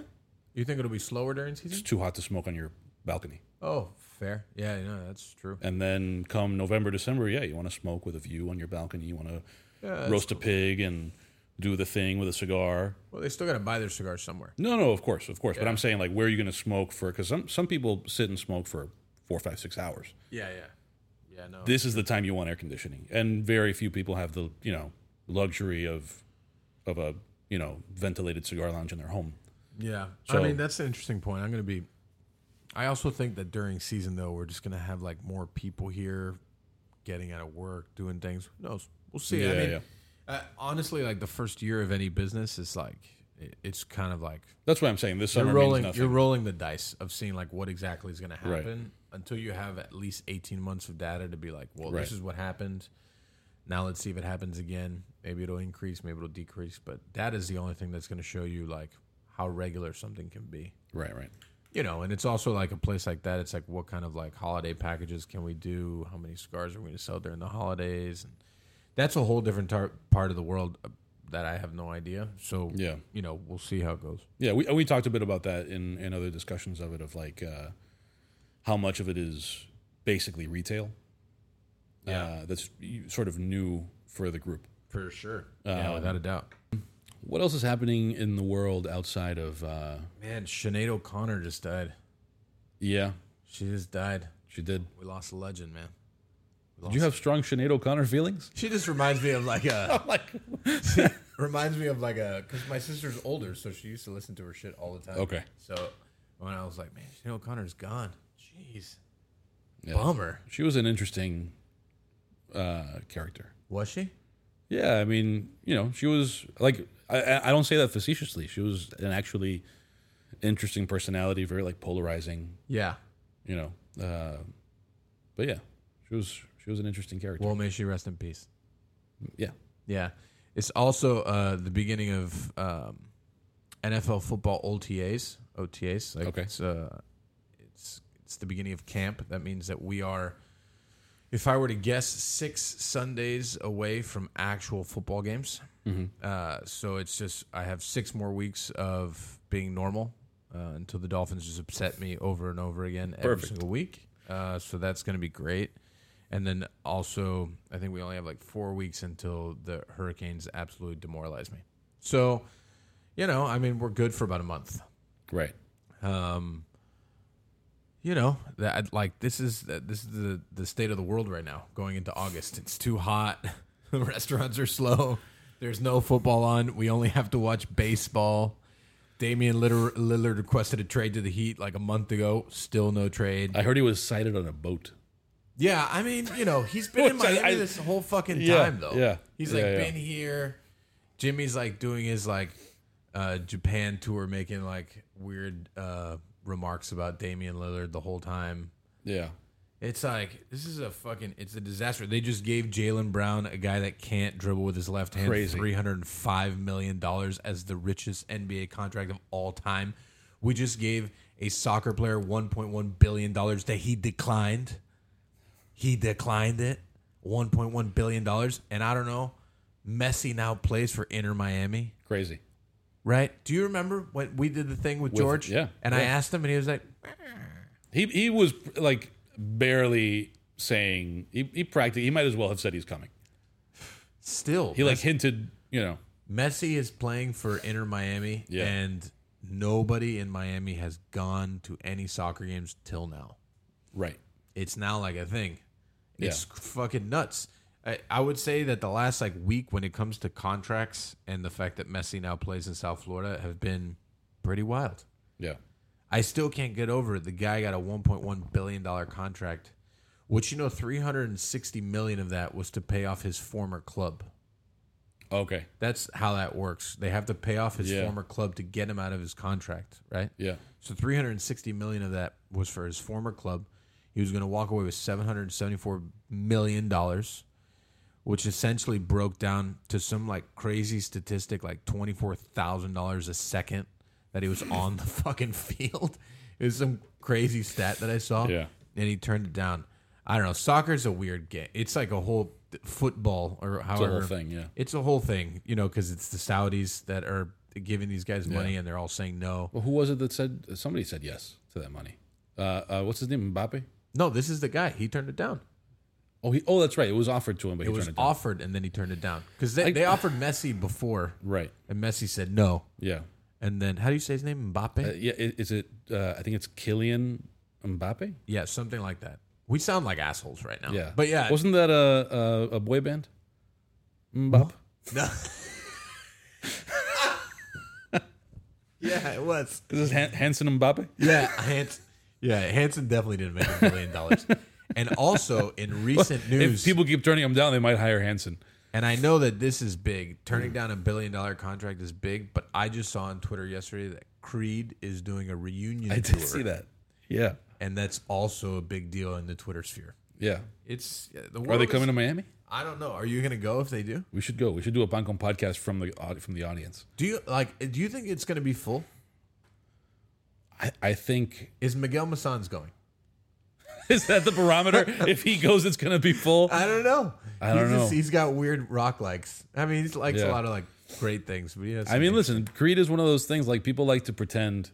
[SPEAKER 1] You think it'll be slower during season?
[SPEAKER 2] It's too hot to smoke on your balcony,
[SPEAKER 1] Oh, fair. Yeah, no, that's true.
[SPEAKER 2] and then come November December, yeah, you want to smoke with a view on your balcony. You want to
[SPEAKER 1] Yeah,
[SPEAKER 2] roast a pig and do the thing with a cigar.
[SPEAKER 1] Well, they still got to buy their cigars somewhere.
[SPEAKER 2] No, no, of course, of course. But I'm saying like, where are you going to smoke for? Because some some people sit and smoke for four, five, six hours.
[SPEAKER 1] Yeah, yeah. Yeah, no.
[SPEAKER 2] This is the time you want air conditioning, and very few people have the you know luxury of of a you know ventilated cigar lounge in their home.
[SPEAKER 1] Yeah,
[SPEAKER 2] So-
[SPEAKER 1] I mean that's an interesting point. I'm going to be. I also think that during season though, we're just going to have like more people here, getting out of work, doing things. Who knows? We'll see. I mean,
[SPEAKER 2] yeah.
[SPEAKER 1] Uh, honestly, like the first year of any business is like it, it's kind of like
[SPEAKER 2] That's what I'm saying. This summer
[SPEAKER 1] you're rolling. You're rolling the dice of seeing like what exactly is going to
[SPEAKER 2] Right.
[SPEAKER 1] happen until you have at least 18 months of data to be like, well,
[SPEAKER 2] Right.
[SPEAKER 1] this is what happened. Now let's see if it happens again. Maybe it'll increase. Maybe it'll decrease. But that is the only thing that's going to show you like how regular something can be
[SPEAKER 2] right, right.
[SPEAKER 1] you know, and it's also like a place like that. It's like what kind of like holiday packages can we do? How many cigars are we going to sell during the holidays? And that's a whole different tar- part of the world that I have no idea. So
[SPEAKER 2] Yeah.
[SPEAKER 1] you know, we'll see how it goes.
[SPEAKER 2] Yeah, we we talked a bit about that in in other discussions of it of like uh, how much of it is basically retail.
[SPEAKER 1] Yeah.
[SPEAKER 2] uh, that's sort of new for the group.
[SPEAKER 1] For sure. yeah, without a doubt.
[SPEAKER 2] What else is happening in the world outside of? Uh,
[SPEAKER 1] Man, Sinead O'Connor just died.
[SPEAKER 2] yeah,
[SPEAKER 1] She just died.
[SPEAKER 2] she did.
[SPEAKER 1] We lost a legend, man.
[SPEAKER 2] Did you have strong Sinead O'Connor feelings?
[SPEAKER 1] She just reminds me of like a.
[SPEAKER 2] like,
[SPEAKER 1] reminds me of like a because my sister's older, so she used to listen to her shit all the time.
[SPEAKER 2] Okay.
[SPEAKER 1] So when I was like, man, Sinead O'Connor's gone. Jeez,
[SPEAKER 2] Yeah.
[SPEAKER 1] bummer.
[SPEAKER 2] she was an interesting uh, character.
[SPEAKER 1] Was she?
[SPEAKER 2] Yeah, I mean, you know, she was like I- I, I don't say that facetiously. She was an actually interesting personality, very like polarizing.
[SPEAKER 1] Yeah.
[SPEAKER 2] You know, uh, but yeah, she was she was an interesting character.
[SPEAKER 1] Well, may she rest in peace.
[SPEAKER 2] yeah,
[SPEAKER 1] Yeah. It's also uh, the beginning of um, NFL football OTAs. OTAs. Like
[SPEAKER 2] Okay.
[SPEAKER 1] It's, uh, it's it's the beginning of camp. That means that we are, if I were to guess, six Sundays away from actual football games. Uh, so it's just I have six more weeks of being normal uh, until the Dolphins just upset me over and over again every
[SPEAKER 2] Perfect.
[SPEAKER 1] single week. Uh, so that's going to be great. And then also, I think we only have like four weeks until the Hurricanes absolutely demoralize me. So, you know, I mean, we're good for about a month.
[SPEAKER 2] Right.
[SPEAKER 1] Um, you know that like this is this is the the state of the world right now. Going into August, it's too hot. The restaurants are slow. There's no football on. We only have to watch baseball. Damian Lillard, Lillard requested a trade to the Heat like a month ago. Still no trade.
[SPEAKER 2] I heard he was sighted on a boat.
[SPEAKER 1] Yeah, I mean, you know, he's been in Miami
[SPEAKER 2] I-
[SPEAKER 1] this whole fucking
[SPEAKER 2] Yeah,
[SPEAKER 1] time though.
[SPEAKER 2] yeah,
[SPEAKER 1] he's like
[SPEAKER 2] yeah.
[SPEAKER 1] been here. Jimmy's like doing his like uh, Japan tour, making like weird uh, remarks about Damian Lillard the whole time.
[SPEAKER 2] Yeah.
[SPEAKER 1] It's like this is a fucking it's a disaster. They just gave Jaylen Brown, a guy that can't dribble with his left hand, three hundred and five million dollars as the richest NBA contract of all time. We just gave a soccer player one point one billion dollars that he declined. He declined it, one point one billion dollars, and I don't know. Messi now plays for Inter Miami,
[SPEAKER 2] Crazy.
[SPEAKER 1] right? Do you remember when we did the thing with,
[SPEAKER 2] With-
[SPEAKER 1] George?
[SPEAKER 2] yeah,
[SPEAKER 1] and I asked him, and he was like,
[SPEAKER 2] He he was like barely saying he he practically he might as well have said he's coming.
[SPEAKER 1] "Still,
[SPEAKER 2] He like hinted, you know.
[SPEAKER 1] Messi is playing for Inter Miami,
[SPEAKER 2] Yeah.
[SPEAKER 1] and nobody in Miami has gone to any soccer games till now.
[SPEAKER 2] Right.
[SPEAKER 1] It's now like a thing. It's
[SPEAKER 2] Yeah.
[SPEAKER 1] fucking nuts. I, I would say that the last like week, when it comes to contracts and the fact that Messi now plays in South Florida, have been pretty wild.
[SPEAKER 2] Yeah.
[SPEAKER 1] I still can't get over it. The guy got a 1.1 billion dollar contract, which you know 360 million of that was to pay off his former club.
[SPEAKER 2] Okay.
[SPEAKER 1] That's how that works. They have to pay off his
[SPEAKER 2] Yeah.
[SPEAKER 1] former club to get him out of his contract, right?
[SPEAKER 2] Yeah.
[SPEAKER 1] So 360 million of that was for his former club. He was going to walk away with 774 million dollars, which essentially broke down to some like crazy statistic like $24,000 a second that he was on the fucking field. It was some crazy stat that I saw.
[SPEAKER 2] Yeah.
[SPEAKER 1] And he turned it down. I don't know. Soccer's a weird game. It's like a whole football or
[SPEAKER 2] It's a
[SPEAKER 1] however
[SPEAKER 2] whole thing, yeah.
[SPEAKER 1] it's a whole thing, you know, because it's the Saudis that are giving these guys money, and they're all saying no.
[SPEAKER 2] Well, who was it that said somebody said yes to that money? Uh, uh what's his name? Mbappe?
[SPEAKER 1] No, this is the guy. He turned it down.
[SPEAKER 2] Oh, he, oh, that's right. It was offered to him, but
[SPEAKER 1] It
[SPEAKER 2] he
[SPEAKER 1] was
[SPEAKER 2] turned it down.
[SPEAKER 1] offered, and then he turned it down because they,
[SPEAKER 2] I-
[SPEAKER 1] they offered Messi before,
[SPEAKER 2] Right.
[SPEAKER 1] and Messi said no.
[SPEAKER 2] Yeah.
[SPEAKER 1] And then how do you say his name? Mbappe?
[SPEAKER 2] Uh, yeah. i- Is it? Uh, I think it's Kylian Mbappe.
[SPEAKER 1] yeah, something like that. We sound like assholes right now.
[SPEAKER 2] Yeah.
[SPEAKER 1] but yeah,
[SPEAKER 2] Wasn't that a a, a boy band? Mbop.
[SPEAKER 1] no. yeah, it was.
[SPEAKER 2] Is this Han- Hanson Mbappe?
[SPEAKER 1] Yeah, Hans. Yeah, Hanson definitely didn't make a billion dollars. And also in recent news,
[SPEAKER 2] If people keep turning him down, they might hire Hanson.
[SPEAKER 1] And I know that this is big. Turning down a billion dollar contract is big, but I just saw on Twitter yesterday that Creed is doing a reunion
[SPEAKER 2] I
[SPEAKER 1] tour.
[SPEAKER 2] did see that. Yeah.
[SPEAKER 1] And that's also a big deal in the Twitter sphere.
[SPEAKER 2] Yeah.
[SPEAKER 1] It's yeah, the
[SPEAKER 2] Are
[SPEAKER 1] world
[SPEAKER 2] they
[SPEAKER 1] is-
[SPEAKER 2] coming to Miami?
[SPEAKER 1] I don't know. Are you going to go if they do?
[SPEAKER 2] We should go. We should do a Pan Con podcast from the from the audience.
[SPEAKER 1] Do you like do you think it's going to be full?
[SPEAKER 2] I, I think
[SPEAKER 1] Is Miguel Massan's going?
[SPEAKER 2] is that the barometer? if he goes, it's going to be full.
[SPEAKER 1] I don't know.
[SPEAKER 2] I don't
[SPEAKER 1] he's
[SPEAKER 2] know.
[SPEAKER 1] he's got weird rock likes. I mean, he likes a lot of like great things, but he has
[SPEAKER 2] I mean, listen, Creed is one of those things like people like to pretend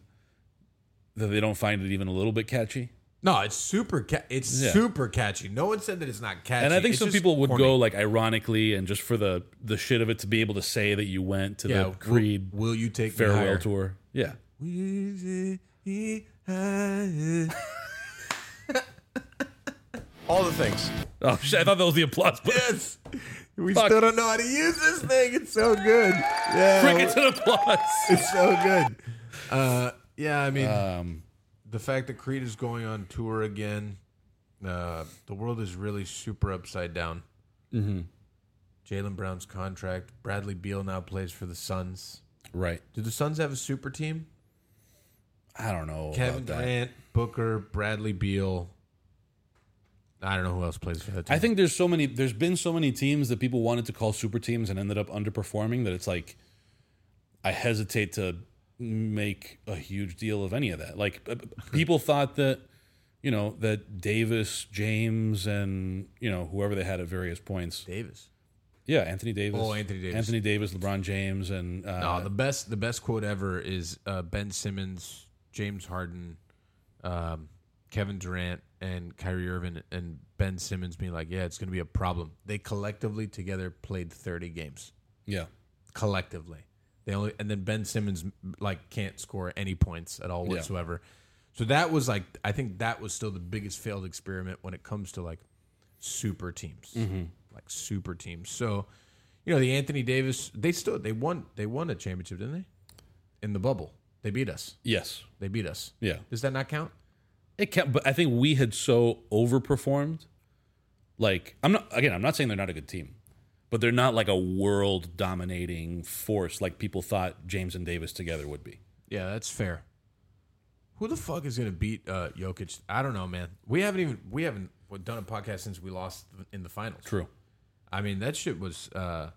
[SPEAKER 2] that they don't find it even a little bit catchy.
[SPEAKER 1] No, it's super ca- it's
[SPEAKER 2] Yeah.
[SPEAKER 1] super catchy. No one said that it's not catchy.
[SPEAKER 2] And I think
[SPEAKER 1] It's
[SPEAKER 2] some
[SPEAKER 1] just
[SPEAKER 2] people would
[SPEAKER 1] corny.
[SPEAKER 2] go like ironically and just for the the shit of it to be able to say that you went to
[SPEAKER 1] yeah,
[SPEAKER 2] the Creed
[SPEAKER 1] Will, you take me
[SPEAKER 2] farewell
[SPEAKER 1] higher?
[SPEAKER 2] tour. Yeah.
[SPEAKER 1] All the things.
[SPEAKER 2] Oh shit! I thought that was the applause. But
[SPEAKER 1] Yes. We
[SPEAKER 2] Fuck.
[SPEAKER 1] still don't know how to use this thing. It's so good. Yeah.
[SPEAKER 2] crickets and applause.
[SPEAKER 1] It's so good. Uh, yeah, I mean,
[SPEAKER 2] Um,
[SPEAKER 1] the fact that Creed is going on tour again, uh, the world is really super upside down.
[SPEAKER 2] Mm-hmm.
[SPEAKER 1] Jaylen Brown's contract. Bradley Beal now plays for the Suns.
[SPEAKER 2] right.
[SPEAKER 1] Do the Suns have a super team?
[SPEAKER 2] I don't know
[SPEAKER 1] Kevin
[SPEAKER 2] about that.
[SPEAKER 1] Durant, Booker, Bradley Beal. I don't know who else plays for that team.
[SPEAKER 2] I think there's so many. There's been so many teams that people wanted to call super teams and ended up underperforming that it's like I hesitate to make a huge deal of any of that. Like uh, people thought that you know that Davis, James, and you know whoever they had at various points.
[SPEAKER 1] Davis.
[SPEAKER 2] Yeah, Anthony Davis.
[SPEAKER 1] Oh, Anthony Davis.
[SPEAKER 2] Anthony Davis, LeBron James, and uh,
[SPEAKER 1] No, the best the best quote ever is uh, Ben Simmons, James Harden, um, Kevin Durant, and Kyrie Irving, and Ben Simmons being like, "Yeah, it's going to be a problem." They collectively together played thirty games.
[SPEAKER 2] yeah,
[SPEAKER 1] Collectively, they only and then Ben Simmons like can't score any points at all
[SPEAKER 2] Yeah.
[SPEAKER 1] whatsoever. So that was like I think that was still the biggest failed experiment when it comes to like super teams, like super teams. So you know the Anthony Davis they still they won they won a championship didn't they in the bubble they beat us
[SPEAKER 2] yes,
[SPEAKER 1] they beat us
[SPEAKER 2] yeah.
[SPEAKER 1] does that not count
[SPEAKER 2] It can but I think we had so overperformed. Like I'm not again. I'm not saying they're not a good team, but they're not like a world dominating force like people thought James and Davis together would be.
[SPEAKER 1] yeah that's fair. Who the fuck is gonna beat uh, Jokic? I don't know, man. We haven't even we haven't done a podcast since we lost in the finals.
[SPEAKER 2] True.
[SPEAKER 1] I mean, that shit was. Uh,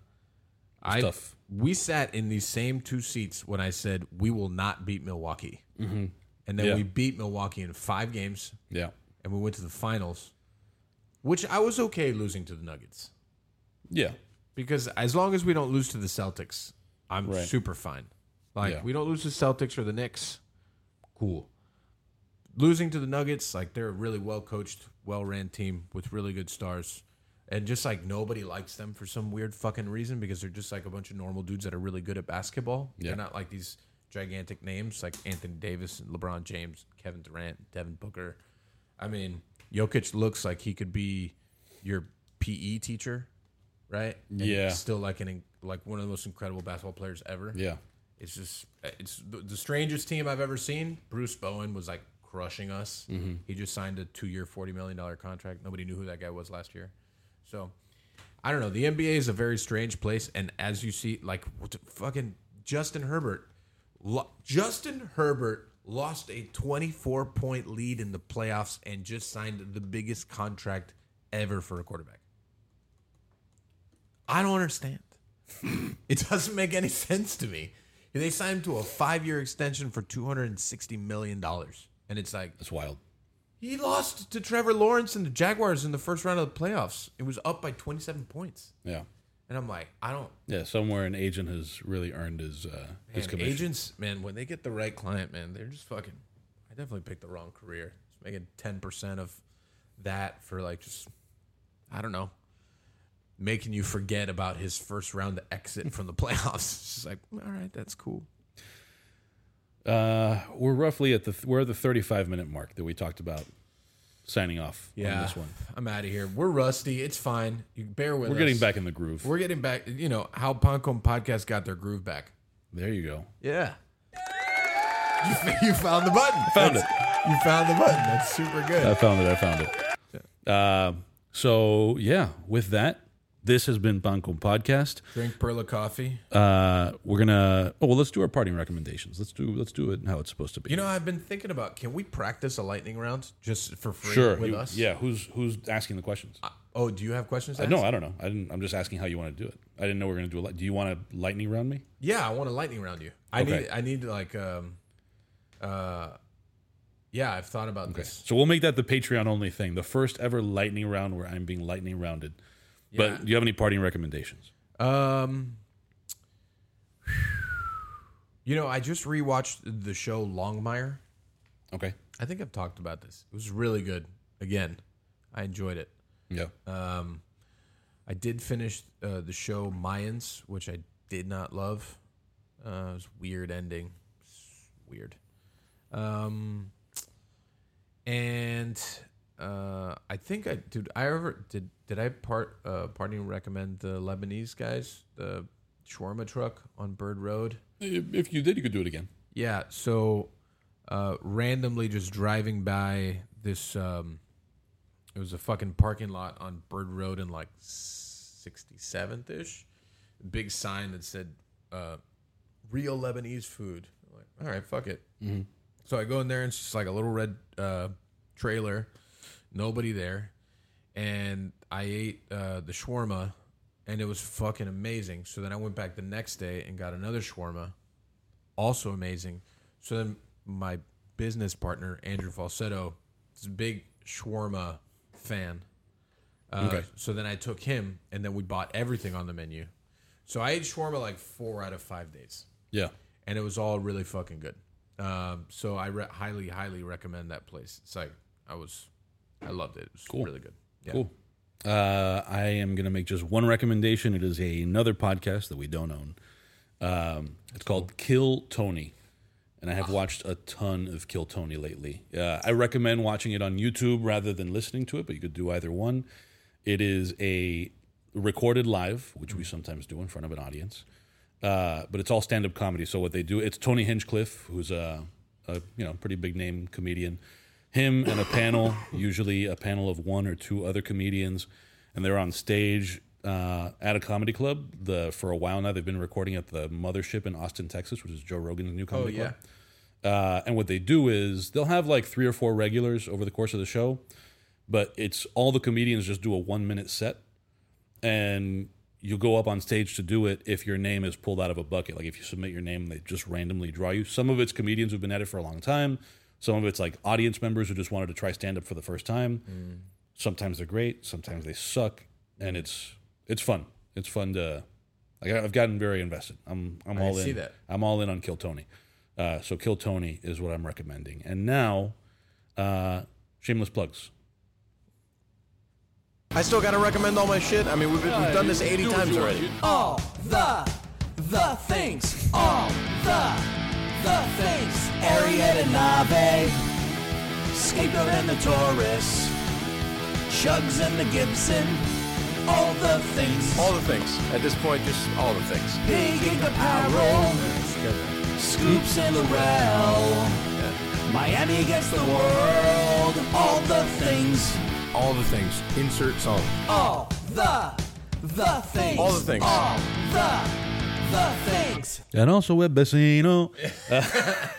[SPEAKER 1] I
[SPEAKER 2] tough.
[SPEAKER 1] we sat in these same two seats when I said we will not beat Milwaukee, mm-hmm. and then
[SPEAKER 2] Yeah.
[SPEAKER 1] we beat Milwaukee in five games,
[SPEAKER 2] Yeah.
[SPEAKER 1] and we went to the finals, which I was okay losing to the Nuggets
[SPEAKER 2] Yeah.
[SPEAKER 1] because as long as we don't lose to the Celtics, I'm
[SPEAKER 2] Right.
[SPEAKER 1] super fine. Like
[SPEAKER 2] Yeah.
[SPEAKER 1] we don't lose to the Celtics or the Knicks, cool. Losing to the Nuggets, like they're a really well coached, well ran team with really good stars. And just like nobody likes them for some weird fucking reason because they're just like a bunch of normal dudes that are really good at basketball.
[SPEAKER 2] Yeah.
[SPEAKER 1] They're not like these gigantic names like Anthony Davis, and LeBron James, Kevin Durant, Devin Booker. I mean, Jokic looks like he could be your PE teacher, right? And
[SPEAKER 2] Yeah.
[SPEAKER 1] still like an like one of the most incredible basketball players ever.
[SPEAKER 2] Yeah.
[SPEAKER 1] It's just it's the, the strangest team I've ever seen. Bruce Brown was like crushing us.
[SPEAKER 2] Mm-hmm.
[SPEAKER 1] He just signed a two-year, forty million dollar contract. Nobody knew who that guy was last year. So I don't know. The NBA is a very strange place, and as you see, like what the- fucking Justin Herbert, lo- Justin Herbert lost a twenty-four point lead in the playoffs and just signed the biggest contract ever for a quarterback. I don't understand. it doesn't make any sense to me. They signed him to a five-year extension for two hundred and sixty million dollars, and it's like
[SPEAKER 2] That's wild.
[SPEAKER 1] He lost to Trevor Lawrence and the Jaguars in the first round of the playoffs. It was up by 27 points.
[SPEAKER 2] Yeah.
[SPEAKER 1] And I'm like, I don't.
[SPEAKER 2] Yeah. Somewhere an agent has really earned his uh, his
[SPEAKER 1] Man,
[SPEAKER 2] commission.
[SPEAKER 1] agents, man, when they get the right client, man, they're just fucking. I definitely picked the wrong career. Just making 10% of that for like just, I don't know, making you forget about his first round exit from the playoffs. It's just like, all right, that's cool.
[SPEAKER 2] Uh, we're roughly at the we're at the 35 minute mark that we talked about signing off on
[SPEAKER 1] Yeah,
[SPEAKER 2] this one.
[SPEAKER 1] I'm out of here. We're rusty. It's fine. You bear with us.
[SPEAKER 2] We're
[SPEAKER 1] us.
[SPEAKER 2] getting back in the groove.
[SPEAKER 1] We're getting back. You know how Pan Con Podcast got their groove back.
[SPEAKER 2] there you go.
[SPEAKER 1] Yeah. You, you found the button.
[SPEAKER 2] Found
[SPEAKER 1] That's- You found the button. That's super good.
[SPEAKER 2] I found it. I found it. Uh, so yeah, with that, this has been Pan Con Podcast.
[SPEAKER 1] Drink Per'La coffee.
[SPEAKER 2] Uh, we're gonna. Oh well, let's do our parting recommendations. Let's do. Let's do it how it's supposed to be.
[SPEAKER 1] You know, I've been thinking about can we practice a lightning round just for free
[SPEAKER 2] sure.
[SPEAKER 1] with
[SPEAKER 2] you-
[SPEAKER 1] us?
[SPEAKER 2] Yeah. Who's who's asking the questions?
[SPEAKER 1] Uh, Oh, do you have questions? to
[SPEAKER 2] Uh, no. I don't know. I didn't, I'm just asking how you want to do it. I didn't know we are gonna do a. li- Do you want to lightning round me?
[SPEAKER 1] Yeah, I want a lightning round you. I
[SPEAKER 2] Okay.
[SPEAKER 1] need. I need like um, uh, yeah. I've thought about this.
[SPEAKER 2] So we'll make that the Patreon only thing. The first ever lightning round where I'm being lightning rounded.
[SPEAKER 1] Yeah.
[SPEAKER 2] But do you have any parting recommendations?
[SPEAKER 1] Um, you know, I just rewatched the show Longmire.
[SPEAKER 2] Okay.
[SPEAKER 1] I think I've talked about this. It was really good. Again, I enjoyed it.
[SPEAKER 2] Yeah.
[SPEAKER 1] Um, I did finish uh, the show Mayans, which I did not love. Uh, it was a weird ending. Weird. Um, and uh, I think I did. I ever did. Did I part uh, parting recommend the Lebanese guys the shawarma truck on Bird Road?
[SPEAKER 2] If you did, you could do it again.
[SPEAKER 1] Yeah. So uh, randomly just driving by this, um, it was a fucking parking lot on Bird Road in like 67th ish. Big sign that said uh, real Lebanese food. I'm like, all right, fuck it. So I go in there and it's just like a little red uh, trailer, nobody there. And I ate uh, the shawarma and it was fucking amazing. So then I went back the next day and got another shawarma also amazing. So then my business partner Andrew Falsetto is a big shawarma fan. Uh,
[SPEAKER 2] Okay.
[SPEAKER 1] So then I took him, and then we bought everything on the menu. So I ate shawarma like four out of five days,
[SPEAKER 2] Yeah.
[SPEAKER 1] and it was all really fucking good. Um, so I re- highly, highly recommend that place. It's like I was, I loved it. It was
[SPEAKER 2] Cool.
[SPEAKER 1] really good. Yeah.
[SPEAKER 2] Cool. Uh, I am going to make just one recommendation. It is a, another podcast that we don't own. Um, it's called Kill Tony, and I have watched a ton of Kill Tony lately. Uh, I recommend watching it on YouTube rather than listening to it, but you could do either one. It is a recorded live, which we sometimes do in front of an audience, uh, but it's all stand up comedy. So what they do, it's Tony Hinchcliffe, who's a, a you know pretty big name comedian. Him and a panel, usually a panel of one or two other comedians, and they're on stage uh, at a comedy club. The for a while now, they've been recording at the Mothership in Austin, Texas, which is Joe Rogan's new comedy
[SPEAKER 1] yeah.
[SPEAKER 2] club. Uh, and what they do is they'll have like three or four regulars over the course of the show, but it's all the comedians just do a one minute set, and you go up on stage to do it if your name is pulled out of a bucket. Like if you submit your name, they just randomly draw you. Some of it's comedians who've been at it for a long time. Some of it's like audience members who just wanted to try stand up for the first time. Sometimes they're great, sometimes they suck, and it's it's fun. It's fun to. Like I've gotten very invested. I'm I'm
[SPEAKER 1] I
[SPEAKER 2] all in.
[SPEAKER 1] that.
[SPEAKER 2] I'm all in on Kill Tony. Uh, so Kill Tony is what I'm recommending. And now, uh, shameless plugs.
[SPEAKER 3] I still gotta recommend all my shit. I mean, we've, we've done this 80 times already.
[SPEAKER 4] all the the things all the the things Ariete Nave Scapegoat and the Taurus Chugs and the Gibson all the things
[SPEAKER 3] All the things. At this point, just all the things.
[SPEAKER 4] Big Ink Apparel Scoops and Lorel Miami gets the world all the things
[SPEAKER 3] All the things. Insert song.
[SPEAKER 4] all the the things
[SPEAKER 3] All the things.
[SPEAKER 4] all the the things
[SPEAKER 2] And also Web Vecino.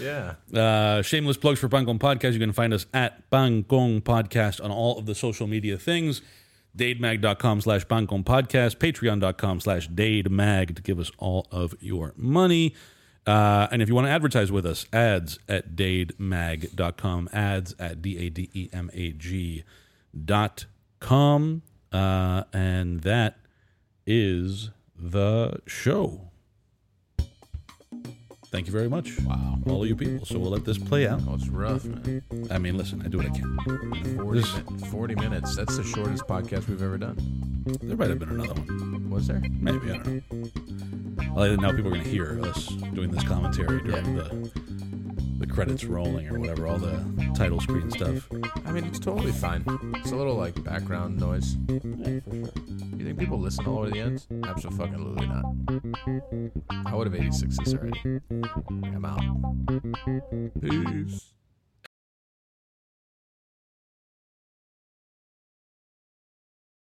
[SPEAKER 1] Yeah.
[SPEAKER 2] Uh, shameless plugs for Pan Con Podcast. You can find us at Pan Con Podcast on all of the social media things. dademag.com slash Pan Con Podcast. Patreon.com slash dademag to give us all of your money. Uh, and if you want to advertise with us, ads at dademag.com, ads at D A D E M A G dot com. Uh, and that is the show. Thank you very much. Wow. All of you people. So we'll let this play out.
[SPEAKER 1] Oh, it's rough, man.
[SPEAKER 2] I mean, listen, I do what I can.
[SPEAKER 1] 40,
[SPEAKER 2] This-
[SPEAKER 1] min- 40 minutes. That's the shortest podcast we've ever done.
[SPEAKER 2] There might have been another one.
[SPEAKER 1] Was there?
[SPEAKER 2] Maybe, I don't know. Well, now people are going to hear us doing this commentary during the the credits rolling or whatever, all the title screen stuff.
[SPEAKER 1] I mean, it's totally fine. It's a little like background noise. You think people listen all the way to the end? Absolutely not. I would have 86 this already. I'm out. Peace.